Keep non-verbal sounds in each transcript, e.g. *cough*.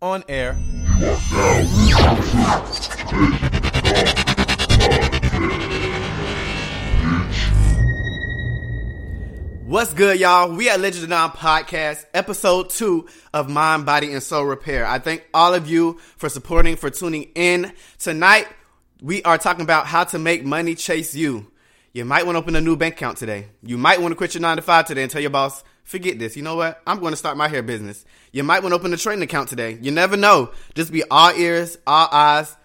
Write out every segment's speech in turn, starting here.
On air. What's good, y'all? We at Legend of Nine Podcast, episode two of Mind, Body, and Soul Repair. I thank all of you for supporting, for tuning in. Tonight, we are talking about how to make money chase you. You might want to open a new bank account today. You might want to quit your nine to five today and tell your boss, forget this. You know what? I'm going to start my hair business. You might want to open a trading account today. You never know. Just be all ears, all eyes,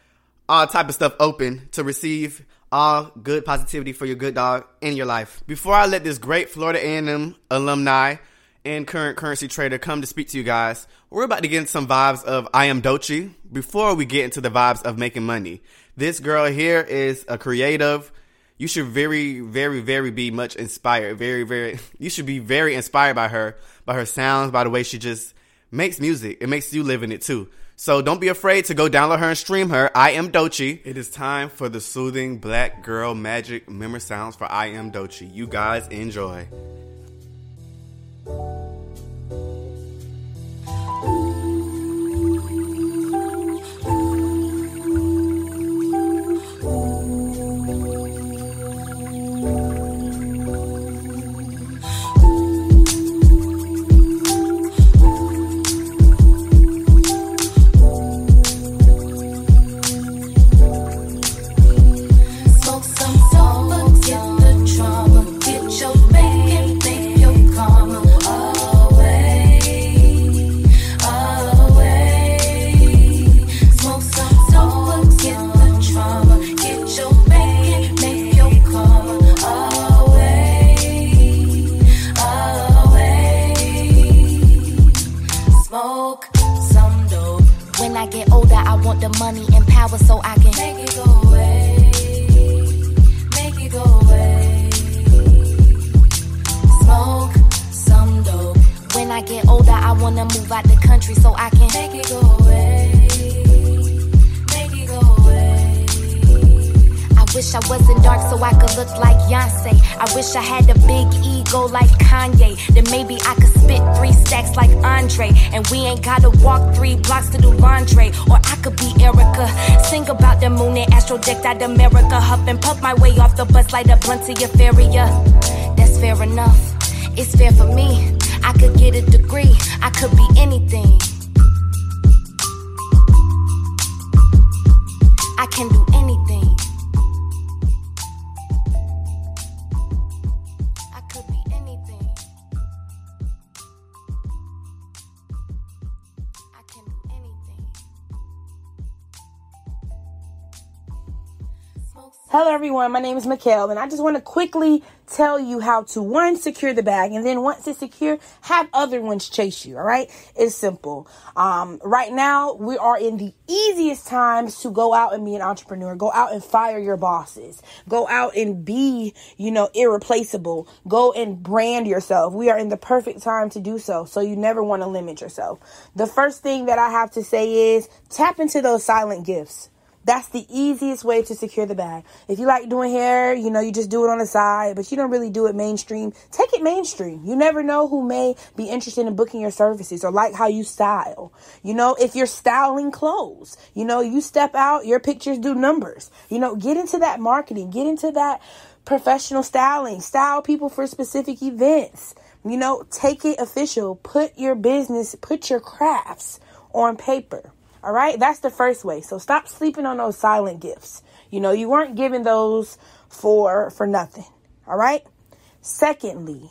all type of stuff open to receive all good positivity for your good dog in your life. Before I let this great Florida A&M alumni and current currency trader come to speak to you guys, we're about to get some vibes of I am Doechii before we get into the vibes of making money. This girl here is a creative. You should very, very, very be much inspired. Very, very, *laughs* you should be very inspired by her, by her sounds, by the way she just makes music. It makes you live in it too. So don't be afraid to go download her and stream her. I am Doechii. It is time for the soothing black girl magic memory sounds for I am Doechii. You guys enjoy. Wish I wasn't dark so I could look like Beyonce. I wish I had a big ego like Kanye. Then maybe I could spit three stacks like Andre. And we ain't gotta walk three blocks to do laundry. Or I could be Erykah. Sing about the moon and astro decked out America. Huff and puff my way off the bus like a blunt to Euphoria. That's fair enough. It's fair for me. I could get a degree. I could be anything. I can do anything. Hello, everyone. My name is Mikail, and I just want to quickly tell you how to one secure the bag, and then once it's secure, have other ones chase you. All right, it's simple. Um, right now, we are in the easiest times to go out and be an entrepreneur. Go out and fire your bosses. Go out and be, you know, irreplaceable. Go and brand yourself. We are in the perfect time to do so. So you never want to limit yourself. The first thing that I have to say is tap into those silent gifts. That's the easiest way to secure the bag. If you like doing hair, you know, you just do it on the side, but you don't really do it mainstream. Take it mainstream. You never know who may be interested in booking your services or like how you style. You know, if you're styling clothes, you know, you step out, your pictures do numbers. You know, get into that marketing, get into that professional styling, style people for specific events. You know, take it official. Put your business, put your crafts on paper. All right, that's the first way. So stop sleeping on those silent gifts. You know, you weren't given those for for nothing. All right? Secondly,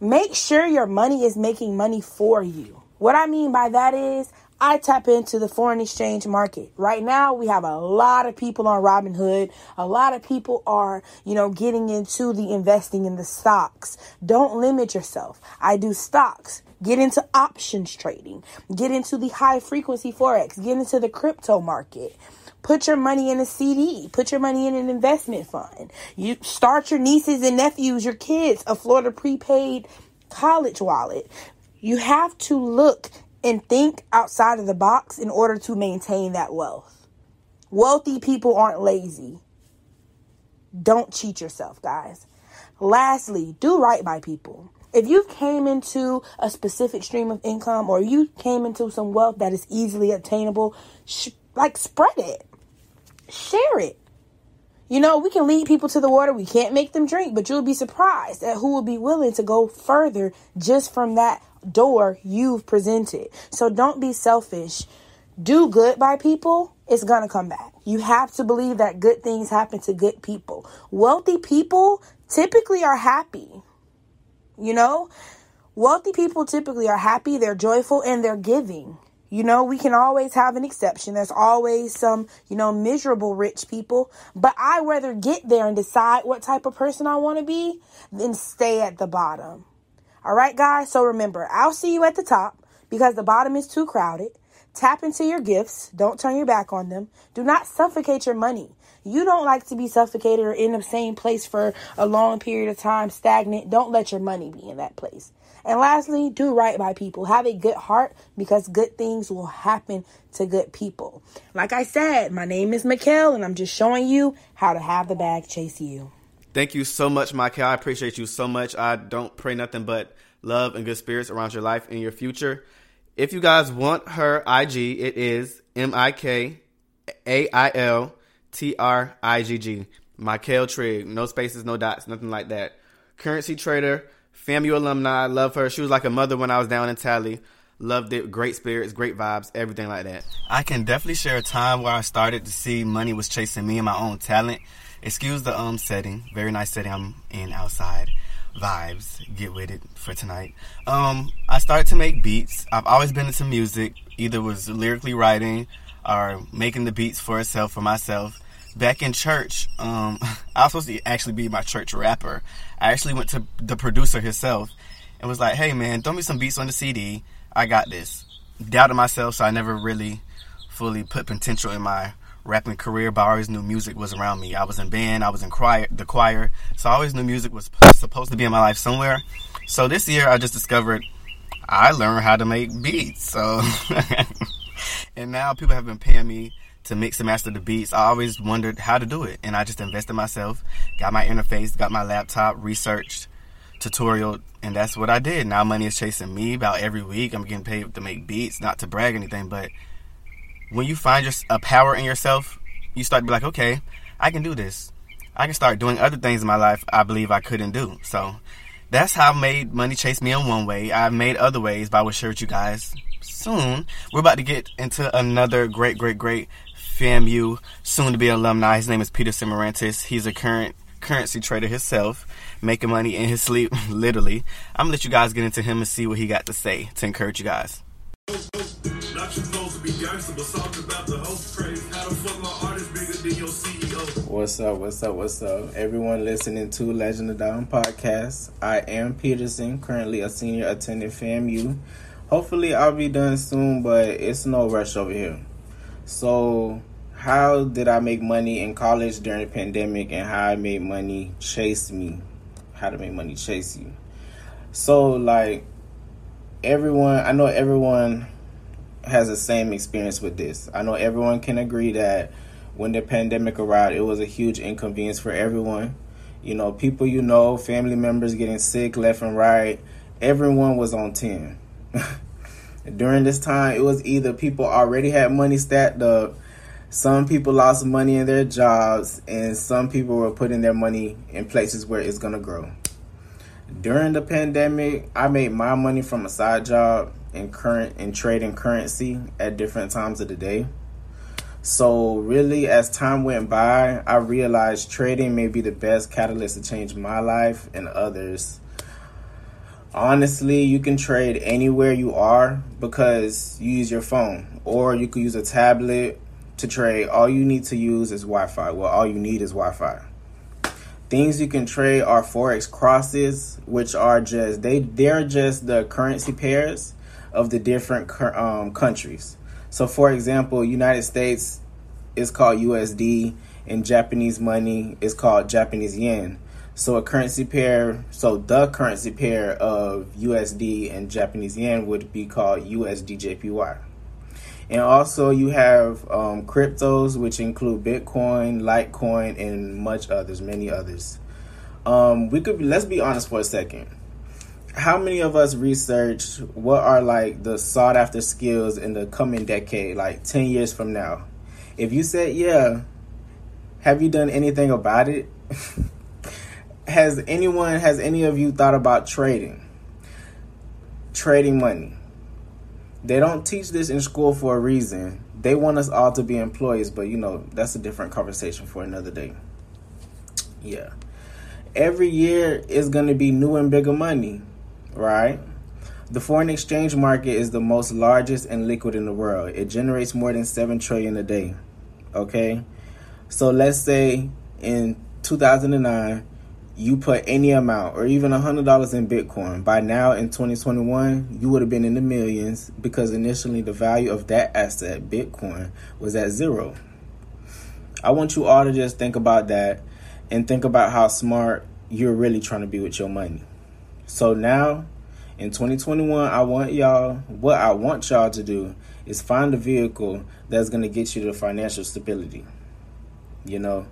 make sure your money is making money for you. What I mean by that is I tap into the foreign exchange market. Right now, we have a lot of people on Robinhood. A lot of people are, you know, getting into the investing in the stocks. Don't limit yourself. I do stocks. Get into options trading. Get into the high frequency forex. Get into the crypto market. Put your money in a CD. Put your money in an investment fund. You start your nieces and nephews, your kids, a Florida prepaid college wallet. You have to look and think outside of the box in order to maintain that wealth. Wealthy people aren't lazy. Don't cheat yourself, guys. Lastly, do right by people. If you came into a specific stream of income or you came into some wealth that is easily attainable, sh- like spread it, share it. You know, we can lead people to the water. We can't make them drink, but you'll be surprised at who will be willing to go further just from that door you've presented. So don't be selfish. Do good by people, it's to come back. You have to believe that good things happen to good people. Wealthy people typically are happy. You know, wealthy people typically are happy, they're joyful, and they're giving. You know, we can always have an exception. There's always some, you know, miserable rich people. But I rather get there and decide what type of person I want to be than stay at the bottom. All right, guys. So remember, I'll see you at the top because the bottom is too crowded. Tap into your gifts. Don't turn your back on them. Do not suffocate your money. You don't like to be suffocated or in the same place for a long period of time, stagnant. Don't let your money be in that place. And lastly, do right by people. Have a good heart because good things will happen to good people. Like I said, my name is Mikail and I'm just showing you how to have the bag chase you. Thank you so much, Mikail. I appreciate you so much. I don't pray nothing but love and good spirits around your life and your future. If you guys want her IG, it is M I K A I L T R I G G. Mikail Trigg. No spaces, no dots, nothing like that. Currency trader, FAMU alumni. Love her. She was like a mother when I was down in Tally. Loved it. Great spirits, great vibes, everything like that. I can definitely share a time where I started to see money was chasing me and my own talent. Excuse the um setting. Very nice setting I'm in outside. Vibes. Get with it for tonight. Um, I started to make beats. I've always been into music. Either was lyrically writing or making the beats for itself for myself. Back in church, um, *laughs* I was supposed to actually be my church rapper. I actually went to the producer himself and was like, "Hey man, throw me some beats on the CD. I got this." Doubted myself, so I never really fully put potential in my rapping career, but I always knew music was around me. I was in band, I was in choir, the choir, so I always knew music was supposed to be in my life somewhere. So this year, I just discovered I learned how to make beats. So, *laughs* and now people have been paying me to mix and master the beats. I always wondered how to do it, and I just invested myself, got my interface, got my laptop, researched tutorial, and that's what I did. Now money is chasing me about every week. I'm getting paid to make beats, not to brag anything, but when you find your, a power in yourself, you start to be like, okay, I can do this. I can start doing other things in my life I believe I couldn't do. So that's how I made money chase me in one way. I've made other ways, but I will share with you guys soon. We're about to get into another great, great, great FAMU soon to be alumni. His name is Peter Simorantis. He's a current currency trader himself, making money in his sleep, *laughs* literally. I'm gonna let you guys get into him and see what he got to say to encourage you guys. What's up? What's up? What's up? Everyone listening to Legend of Don podcast. I am Peterson, currently a senior attending FAMU. Hopefully, I'll be done soon, but it's no rush over here. So, how did I make money in college during the pandemic, and how I made money chase me? How to make money chase you? So, like everyone, I know everyone has the same experience with this. I know everyone can agree that when the pandemic arrived, it was a huge inconvenience for everyone. You know, people you know, family members getting sick left and right. Everyone was on 10. *laughs* During this time, it was either people already had money stacked up, some people lost money in their jobs, and some people were putting their money in places where it's going to grow. During the pandemic, I made my money from a side job in current in trading currency at different times of the day. So really as time went by, I realized trading may be the best catalyst to change my life and others. Honestly, you can trade anywhere you are because you use your phone or you could use a tablet to trade. All you need to use is Wi-Fi. Well, all you need is Wi-Fi. Things you can trade are forex crosses, which are just they they're just the currency pairs of the different um, countries. So, for example, United States is called USD, and Japanese money is called Japanese yen. So, a currency pair, so the currency pair of USD and Japanese yen would be called USDJPY. And also, you have um, cryptos, which include Bitcoin, Litecoin, and much others, many others. Um, we could let's be honest for a second. how many of us research what are like the sought after skills in the coming decade, like 10 years from now? If you said yeah, have you done anything about it? *laughs* has anyone, has any of you thought about trading? Trading money. They don't teach this in school for a reason. They want us all to be employees, but you know, that's a different conversation for another day. Yeah. Every year is going to be new and bigger money, right? The foreign exchange market is the most largest and liquid in the world. It generates more than 7 trillion a day. Okay? So let's say in 2009 you put any amount or even $100 in Bitcoin. By now in 2021, you would have been in the millions because initially the value of that asset, Bitcoin, was at zero. I want you all to just think about that and think about how smart you're really trying to be with your money. So now in 2021, I want y'all, what I want y'all to do is find a vehicle that's going to get you to financial stability. You know,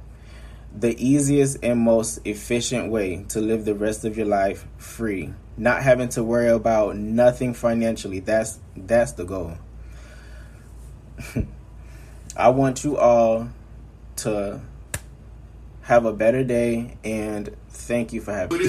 the easiest and most efficient way to live the rest of your life free, not having to worry about nothing financially. That's that's the goal. *laughs* I want you all to have a better day and thank you for having me.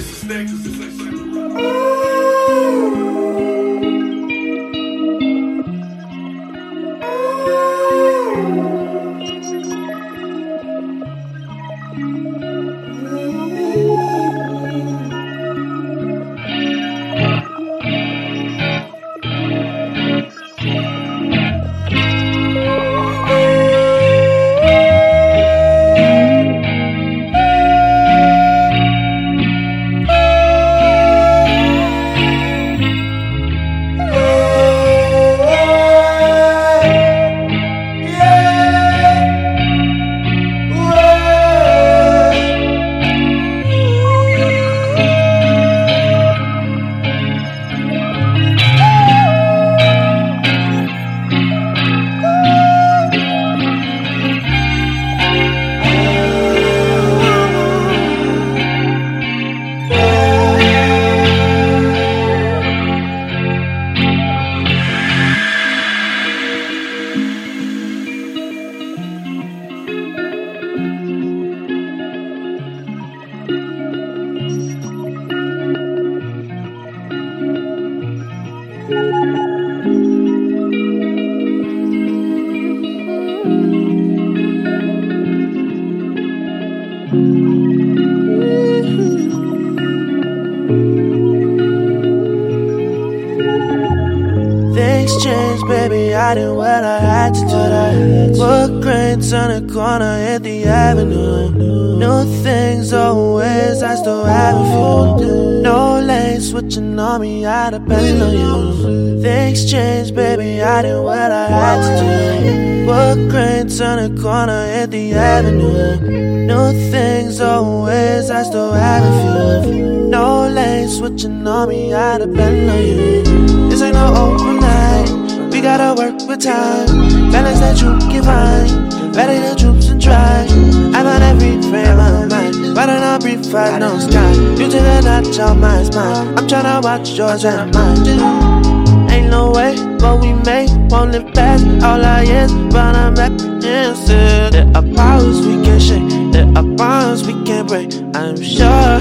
I did what I had to do. Wood grains on the corner, hit the avenue. New things always, I still have a few. No lane switching on me, I depend on you. Things changed, baby. I did what I had to do. Wood grains on the corner, hit the avenue. New things always, I still have a few. No lane switching on me, I depend on you. This ain't no overnight. Gotta work with time. Balance that you can find. Rally the troops and try. I'm on every frame of mind. Why don't I breathe fire, no sky? You take a notch on my spine. I'm tryna watch yours and mine. Ain't no way what we make won't live past all our years, but I'm back answer. There are powers we can shake, there are bonds we can break. I'm sure,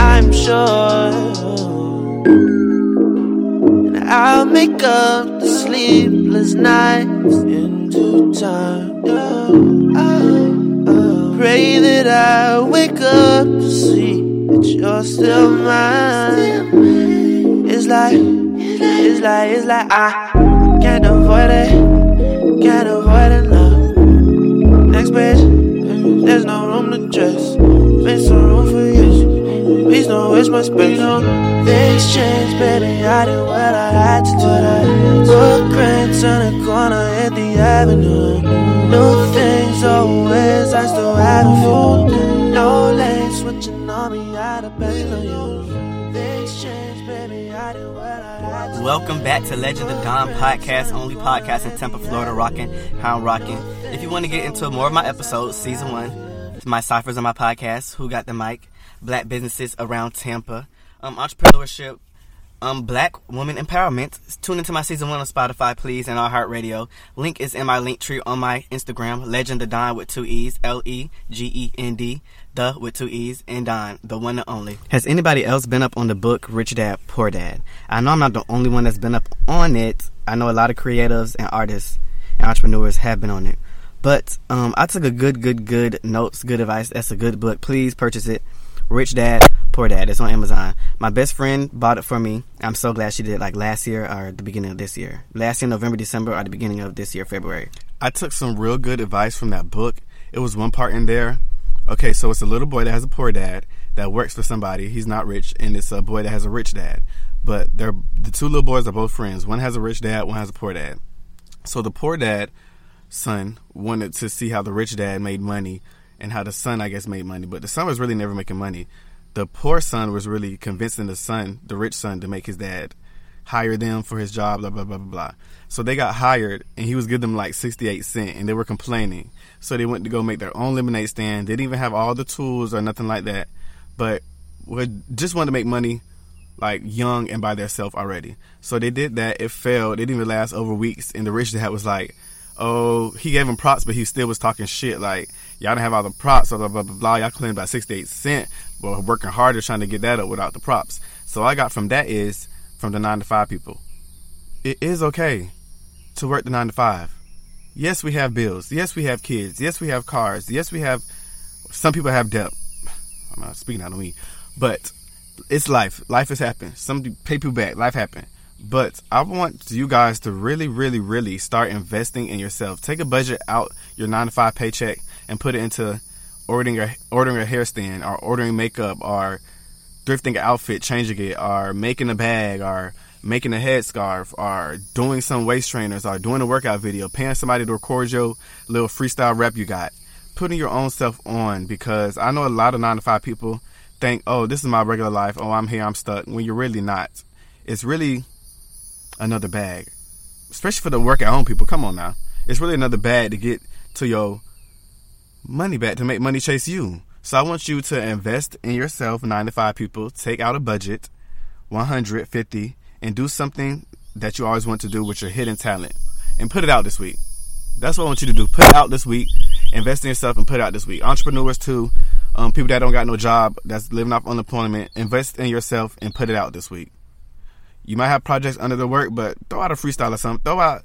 I'm sure. I'll make up the sleepless nights into time. Oh, oh, oh. Pray that I wake up to see that you're still mine. It's like, it's like, it's like I can't avoid it, can't avoid it now. Next page, there's no room to dress. Make some room for you. Please don't waste my space. No, things change, baby. I did what I had to do. Wood grains on the corner, hit the avenue. New things always, I still have a few. No lane switching on me, I depend on you. Welcome back to Legend of Don podcast, only podcast in Tampa, Florida, rocking how I'm rocking. If you want to get into more of my episodes, season one, it's my ciphers on my podcast, Who Got the Mic, Black Businesses Around Tampa, um, entrepreneurship, um Black Woman Empowerment. Tune into my season one on Spotify, please, and iHeartRadio. Link is in my link tree on my Instagram, Legend of Don with two E's, L E G E N D, the with two E's, and Don, the one and only. Has anybody else been up on the book Rich Dad Poor Dad? I know I'm not the only one that's been up on it. I know a lot of creatives and artists and entrepreneurs have been on it. But um, I took a good, good, good notes, good advice. That's a good book. Please purchase it. Rich Dad, Poor Dad. It's on Amazon. My best friend bought it for me. I'm so glad she did. Like last year or the beginning of this year. Last year, November, December, or the beginning of this year, February. I took some real good advice from that book. It was one part in there. Okay, so it's a little boy that has a poor dad that works for somebody. He's not rich, and it's a boy that has a rich dad. But they're the two little boys are both friends. One has a rich dad, one has a poor dad. So the poor dad son wanted to see how the rich dad made money and how the son, I guess, made money. But the son was really never making money. The poor son was really convincing the son, the rich son, to make his dad hire them for his job, blah, blah, blah, blah, blah. So they got hired and he was giving them like 68 cents and they were complaining. So they went to go make their own lemonade stand. They didn't even have all the tools or nothing like that. But just wanted to make money like young and by themselves already. So they did that. It failed. It didn't even last over weeks. And the rich dad was like, oh, he gave him props, but he still was talking shit. Like, y'all didn't have all the props, blah, blah, blah, blah, blah. Y'all claimed about 68 cent, but working harder trying to get that up without the props. So I got from that is from the nine to five people. It is okay to work the nine to five. Yes, we have bills. Yes, we have kids. Yes, we have cars. Yes, we have, some people have debt. I'm not speaking out of me, but it's life. Life has happened. Some pay people back. Life happened. But I want you guys to really, really, really start investing in yourself. Take a budget out your nine to five paycheck and put it into ordering a ordering a hair stand or ordering makeup or thrifting an outfit, changing it, or making a bag or making a headscarf or doing some waist trainers or doing a workout video, paying somebody to record your little freestyle rep you got. Putting your own self on because I know a lot of nine to five people think, oh, this is my regular life. Oh, I'm here, I'm stuck. When you're really not. It's really another bag. Especially for the work at home people. Come on now. It's really another bag to get to your money back to make money chase you. So I want you to invest in yourself, nine to five people, take out a budget, 150, and do something that you always want to do with your hidden talent. And put it out this week. That's what I want you to do. Put it out this week. Invest in yourself and put it out this week. Entrepreneurs too. Um, people that don't got no job, that's living off unemployment. Invest in yourself and put it out this week. You might have projects under the work, but throw out a freestyle or something. Throw out,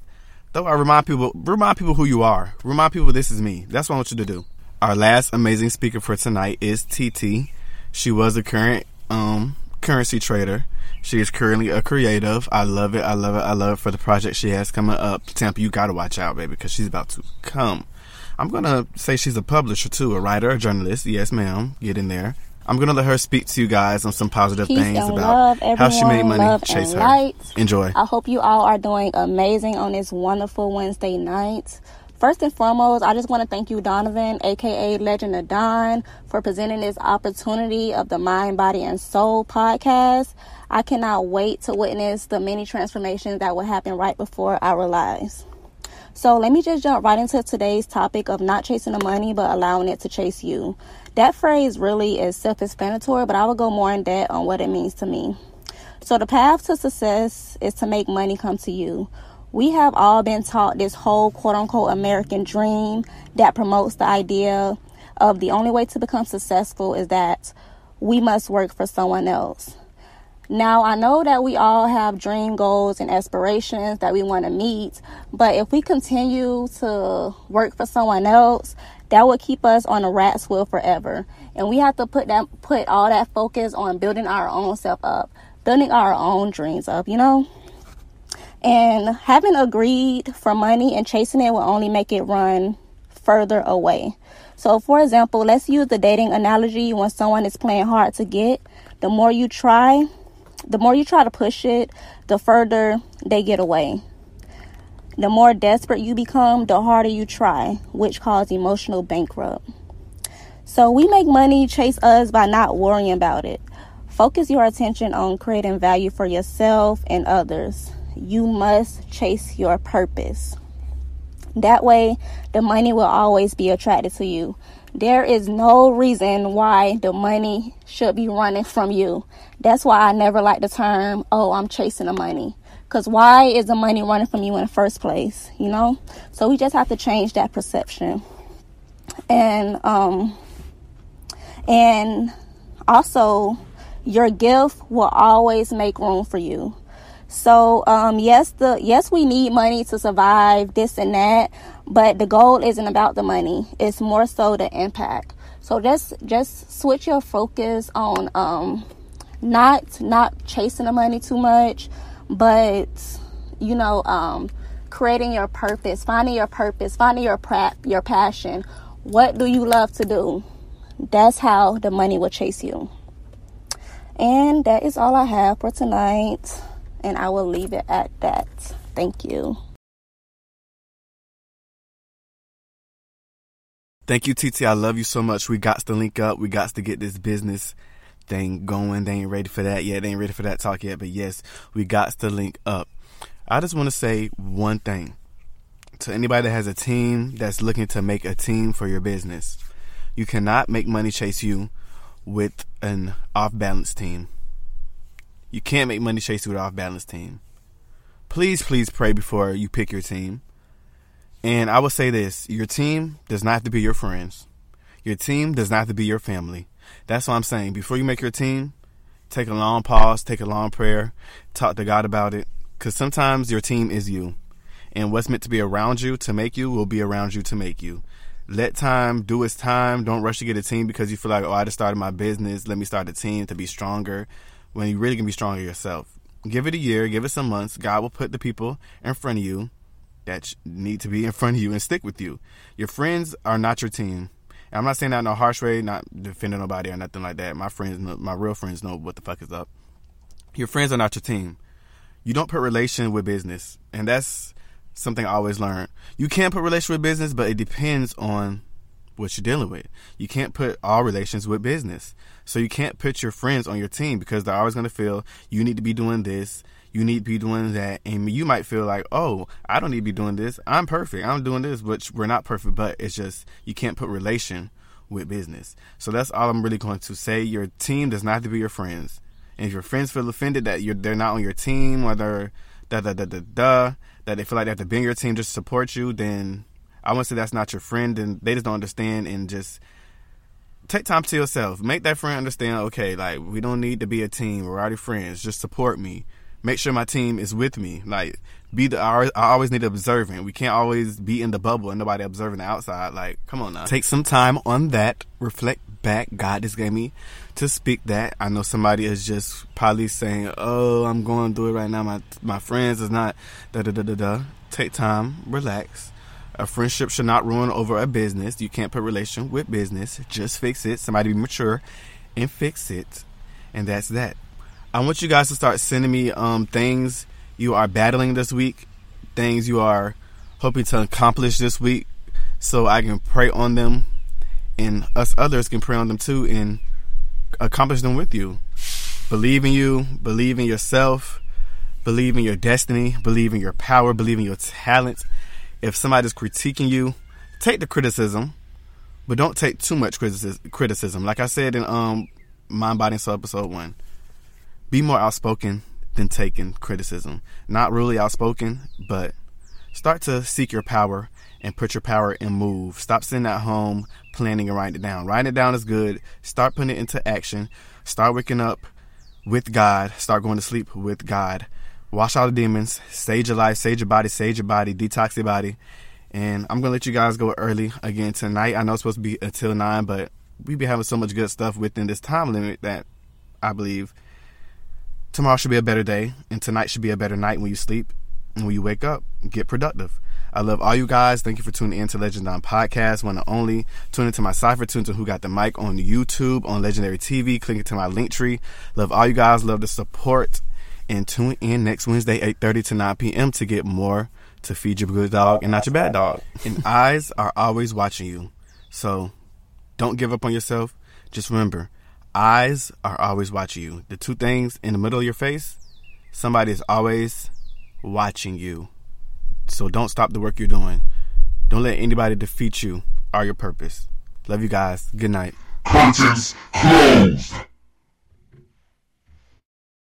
throw out. Remind people, remind people who you are. Remind people this is me. That's what I want you to do. Our last amazing speaker for tonight is TT. She was a current um, currency trader. She is currently a creative. I love it. I love it. I love it for the project she has coming up. Tampa, you gotta watch out, baby, because she's about to come. I'm gonna say she's a publisher too, a writer, a journalist. Yes, ma'am. Get in there. I'm gonna let her speak to you guys on some positive Peace things about love, how she made money. Chase her. light. Enjoy. I hope you all are doing amazing on this wonderful Wednesday night. First and foremost, I just want to thank you, Donovan, aka Legend of Don, for presenting this opportunity of the Mind, Body, and Soul podcast. I cannot wait to witness the many transformations that will happen right before our lives. So let me just jump right into today's topic of not chasing the money, but allowing it to chase you. That phrase really is self explanatory, but I will go more in depth on what it means to me. So, the path to success is to make money come to you. We have all been taught this whole quote unquote American dream that promotes the idea of the only way to become successful is that we must work for someone else. Now, I know that we all have dream goals and aspirations that we want to meet, but if we continue to work for someone else, that will keep us on a rat's wheel forever. And we have to put that put all that focus on building our own self up, building our own dreams up, you know? And having agreed for money and chasing it will only make it run further away. So, for example, let's use the dating analogy when someone is playing hard to get, the more you try, the more you try to push it, the further they get away. The more desperate you become, the harder you try, which causes emotional bankrupt. So we make money chase us by not worrying about it. Focus your attention on creating value for yourself and others. You must chase your purpose. That way, the money will always be attracted to you. There is no reason why the money should be running from you. That's why I never like the term, oh, I'm chasing the money. Because why is the money running from you in the first place? You know? So we just have to change that perception. And, um, and also, your gift will always make room for you. So um, yes, the yes we need money to survive this and that, but the goal isn't about the money. It's more so the impact. So just just switch your focus on um, not not chasing the money too much, but you know um, creating your purpose, finding your purpose, finding your pra- your passion. What do you love to do? That's how the money will chase you. And that is all I have for tonight. And I will leave it at that. Thank you. Thank you, TT. I love you so much. We got to link up. We got to get this business thing going. They ain't ready for that yet. They ain't ready for that talk yet. But yes, we got to link up. I just want to say one thing to anybody that has a team that's looking to make a team for your business. You cannot make money chase you with an off balance team. You can't make money chase you with an off balance team. Please, please pray before you pick your team. And I will say this your team does not have to be your friends, your team does not have to be your family. That's what I'm saying. Before you make your team, take a long pause, take a long prayer, talk to God about it. Because sometimes your team is you. And what's meant to be around you to make you will be around you to make you. Let time do its time. Don't rush to get a team because you feel like, oh, I just started my business. Let me start a team to be stronger. When you really can be stronger yourself. Give it a year, give it some months. God will put the people in front of you that need to be in front of you and stick with you. Your friends are not your team. And I'm not saying that in a harsh way, not defending nobody or nothing like that. My friends, my real friends know what the fuck is up. Your friends are not your team. You don't put relation with business. And that's something I always learned. You can put relation with business, but it depends on what you're dealing with. You can't put all relations with business. So you can't put your friends on your team because they're always going to feel you need to be doing this, you need to be doing that, and you might feel like, oh, I don't need to be doing this. I'm perfect. I'm doing this, but we're not perfect. But it's just you can't put relation with business. So that's all I'm really going to say. Your team does not have to be your friends. And if your friends feel offended that you're they're not on your team or they're da da da da da that they feel like they have to be on your team just to support you, then I want to say that's not your friend and they just don't understand and just take time to yourself. Make that friend understand, okay, like we don't need to be a team. We're already friends. Just support me. Make sure my team is with me. Like be the I always need observing. We can't always be in the bubble and nobody observing the outside. Like, come on now. Take some time on that. Reflect back. God just gave me to speak that. I know somebody is just probably saying, "Oh, I'm going through it right now. My my friends is not da da da da da." Take time, relax. A friendship should not ruin over a business. You can't put relation with business. Just fix it. Somebody be mature and fix it. And that's that. I want you guys to start sending me um, things you are battling this week, things you are hoping to accomplish this week, so I can pray on them and us others can pray on them too and accomplish them with you. Believe in you, believe in yourself, believe in your destiny, believe in your power, believe in your talent. If somebody's critiquing you, take the criticism, but don't take too much criticism. Like I said in um Mind Body and Soul episode one, be more outspoken than taking criticism. Not really outspoken, but start to seek your power and put your power in move. Stop sitting at home planning and writing it down. Writing it down is good. Start putting it into action. Start waking up with God. Start going to sleep with God. Wash all the demons. Sage your life. Sage your body. Sage your body. Detox your body. And I'm gonna let you guys go early again tonight. I know it's supposed to be until nine, but we be having so much good stuff within this time limit that I believe tomorrow should be a better day, and tonight should be a better night when you sleep and when you wake up. Get productive. I love all you guys. Thank you for tuning in to Legend On Podcast. One and only. Tune into my cipher. Tune to Who Got the Mic on YouTube, on Legendary TV. Click into my link tree. Love all you guys. Love the support. And tune in next Wednesday, 8.30 to 9 p.m. to get more to feed your good dog and not your bad dog. And *laughs* eyes are always watching you. So don't give up on yourself. Just remember, eyes are always watching you. The two things in the middle of your face, somebody is always watching you. So don't stop the work you're doing. Don't let anybody defeat you or your purpose. Love you guys. Good night. Curtains closed.